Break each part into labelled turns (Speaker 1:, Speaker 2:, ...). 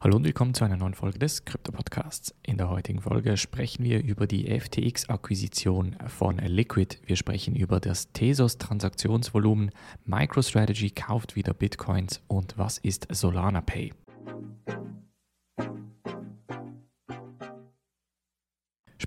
Speaker 1: Hallo und willkommen zu einer neuen Folge des Krypto Podcasts. In der heutigen Folge sprechen wir über die FTX-Akquisition von Liquid. Wir sprechen über das Tesos-Transaktionsvolumen, MicroStrategy kauft wieder Bitcoins und was ist Solana Pay.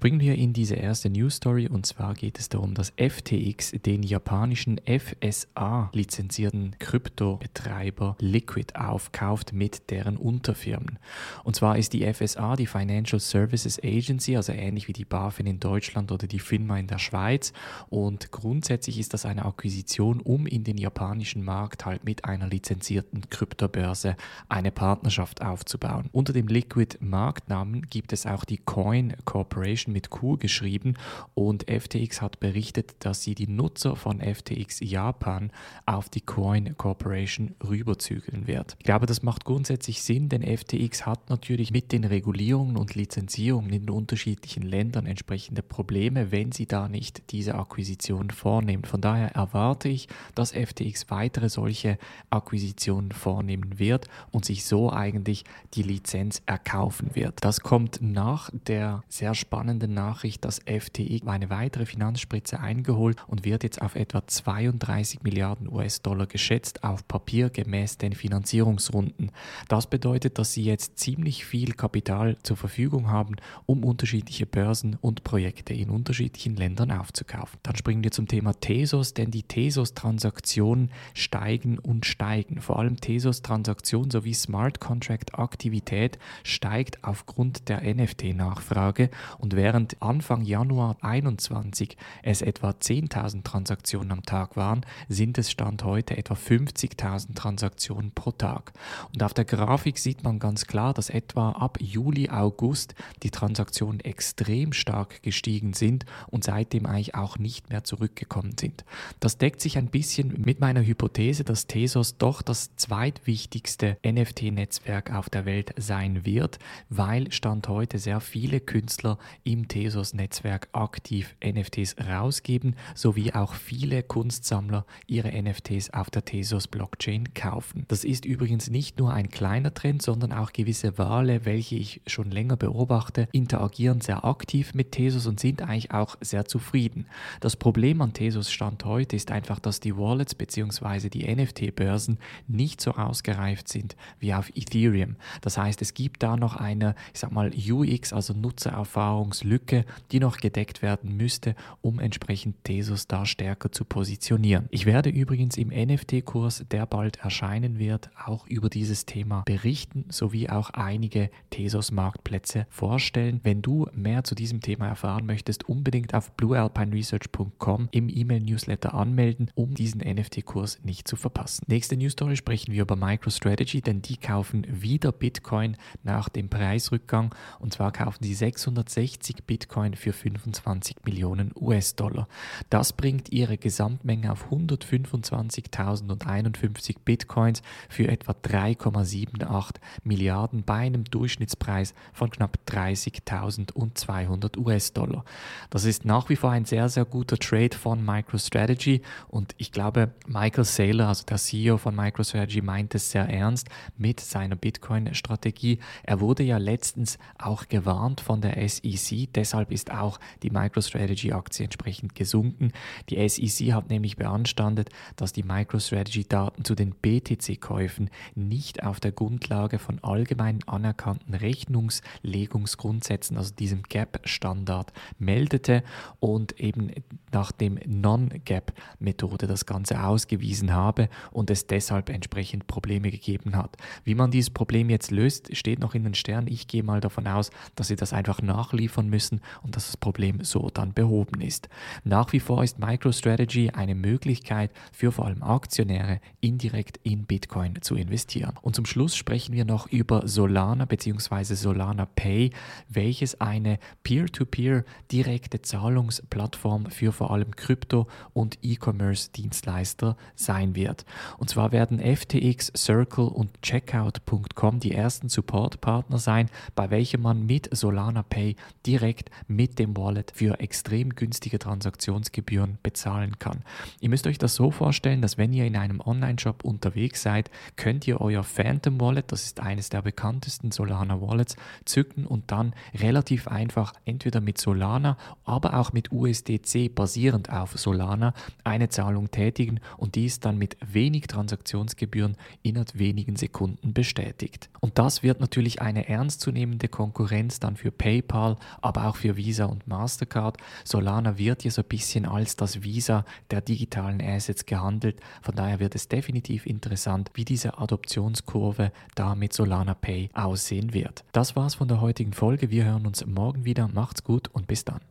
Speaker 1: Springen wir in diese erste News Story und zwar geht es darum, dass FTX den japanischen FSA lizenzierten Kryptobetreiber Liquid aufkauft mit deren Unterfirmen. Und zwar ist die FSA die Financial Services Agency, also ähnlich wie die BaFin in Deutschland oder die FINMA in der Schweiz. Und grundsätzlich ist das eine Akquisition, um in den japanischen Markt halt mit einer lizenzierten Kryptobörse eine Partnerschaft aufzubauen. Unter dem Liquid Marktnamen gibt es auch die Coin Corporation mit Q geschrieben und FTX hat berichtet, dass sie die Nutzer von FTX Japan auf die Coin Corporation rüberzügeln wird. Ich glaube, das macht grundsätzlich Sinn, denn FTX hat natürlich mit den Regulierungen und Lizenzierungen in den unterschiedlichen Ländern entsprechende Probleme, wenn sie da nicht diese Akquisition vornehmen. Von daher erwarte ich, dass FTX weitere solche Akquisitionen vornehmen wird und sich so eigentlich die Lizenz erkaufen wird. Das kommt nach der sehr spannenden spannende Nachricht, dass FTX eine weitere Finanzspritze eingeholt und wird jetzt auf etwa 32 Milliarden US-Dollar geschätzt auf Papier gemäß den Finanzierungsrunden. Das bedeutet, dass sie jetzt ziemlich viel Kapital zur Verfügung haben, um unterschiedliche Börsen und Projekte in unterschiedlichen Ländern aufzukaufen. Dann springen wir zum Thema Tesos, denn die Tesos-Transaktionen steigen und steigen. Vor allem Tesos-Transaktionen sowie Smart Contract-Aktivität steigt aufgrund der NFT-Nachfrage und während Während Anfang Januar 2021 es etwa 10.000 Transaktionen am Tag waren, sind es Stand heute etwa 50.000 Transaktionen pro Tag. Und auf der Grafik sieht man ganz klar, dass etwa ab Juli, August die Transaktionen extrem stark gestiegen sind und seitdem eigentlich auch nicht mehr zurückgekommen sind. Das deckt sich ein bisschen mit meiner Hypothese, dass Tesos doch das zweitwichtigste NFT-Netzwerk auf der Welt sein wird, weil Stand heute sehr viele Künstler im im Tesos-Netzwerk aktiv NFTs rausgeben, sowie auch viele Kunstsammler ihre NFTs auf der Tesos-Blockchain kaufen. Das ist übrigens nicht nur ein kleiner Trend, sondern auch gewisse Wale, welche ich schon länger beobachte, interagieren sehr aktiv mit Tesos und sind eigentlich auch sehr zufrieden. Das Problem an Tesos Stand heute ist einfach, dass die Wallets bzw. die NFT-Börsen nicht so ausgereift sind wie auf Ethereum. Das heißt, es gibt da noch eine, ich sag mal, UX, also Nutzererfahrungslösung Lücke, die noch gedeckt werden müsste, um entsprechend Tesos da stärker zu positionieren. Ich werde übrigens im NFT-Kurs, der bald erscheinen wird, auch über dieses Thema berichten, sowie auch einige Tesos-Marktplätze vorstellen. Wenn du mehr zu diesem Thema erfahren möchtest, unbedingt auf bluealpineresearch.com im E-Mail-Newsletter anmelden, um diesen NFT-Kurs nicht zu verpassen. Nächste News Story sprechen wir über MicroStrategy, denn die kaufen wieder Bitcoin nach dem Preisrückgang und zwar kaufen sie 660 Bitcoin für 25 Millionen US-Dollar. Das bringt ihre Gesamtmenge auf 125.051 Bitcoins für etwa 3,78 Milliarden bei einem Durchschnittspreis von knapp 30.200 US-Dollar. Das ist nach wie vor ein sehr, sehr guter Trade von MicroStrategy und ich glaube, Michael Saylor, also der CEO von MicroStrategy, meint es sehr ernst mit seiner Bitcoin-Strategie. Er wurde ja letztens auch gewarnt von der SEC, Deshalb ist auch die MicroStrategy-Aktie entsprechend gesunken. Die SEC hat nämlich beanstandet, dass die MicroStrategy-Daten zu den BTC-Käufen nicht auf der Grundlage von allgemein anerkannten Rechnungslegungsgrundsätzen, also diesem GAP-Standard, meldete und eben nach dem Non-GAP-Methode das Ganze ausgewiesen habe und es deshalb entsprechend Probleme gegeben hat. Wie man dieses Problem jetzt löst, steht noch in den Sternen. Ich gehe mal davon aus, dass sie das einfach nachliefern müssen und dass das Problem so dann behoben ist. Nach wie vor ist MicroStrategy eine Möglichkeit für vor allem Aktionäre indirekt in Bitcoin zu investieren. Und zum Schluss sprechen wir noch über Solana bzw. Solana Pay, welches eine Peer-to-Peer -Peer direkte Zahlungsplattform für vor allem Krypto- und E-Commerce-Dienstleister sein wird. Und zwar werden FTX, Circle und Checkout.com die ersten Supportpartner sein, bei welchen man mit Solana Pay die direkt mit dem Wallet für extrem günstige Transaktionsgebühren bezahlen kann. Ihr müsst euch das so vorstellen, dass wenn ihr in einem Online-Shop unterwegs seid, könnt ihr euer Phantom Wallet, das ist eines der bekanntesten Solana Wallets, zücken und dann relativ einfach entweder mit Solana, aber auch mit USDC basierend auf Solana eine Zahlung tätigen und dies dann mit wenig Transaktionsgebühren innerhalb wenigen Sekunden bestätigt. Und das wird natürlich eine ernstzunehmende Konkurrenz dann für PayPal, aber auch für Visa und Mastercard. Solana wird hier so ein bisschen als das Visa der digitalen Assets gehandelt. Von daher wird es definitiv interessant, wie diese Adoptionskurve da mit Solana Pay aussehen wird. Das war's von der heutigen Folge. Wir hören uns morgen wieder. Macht's gut und bis dann.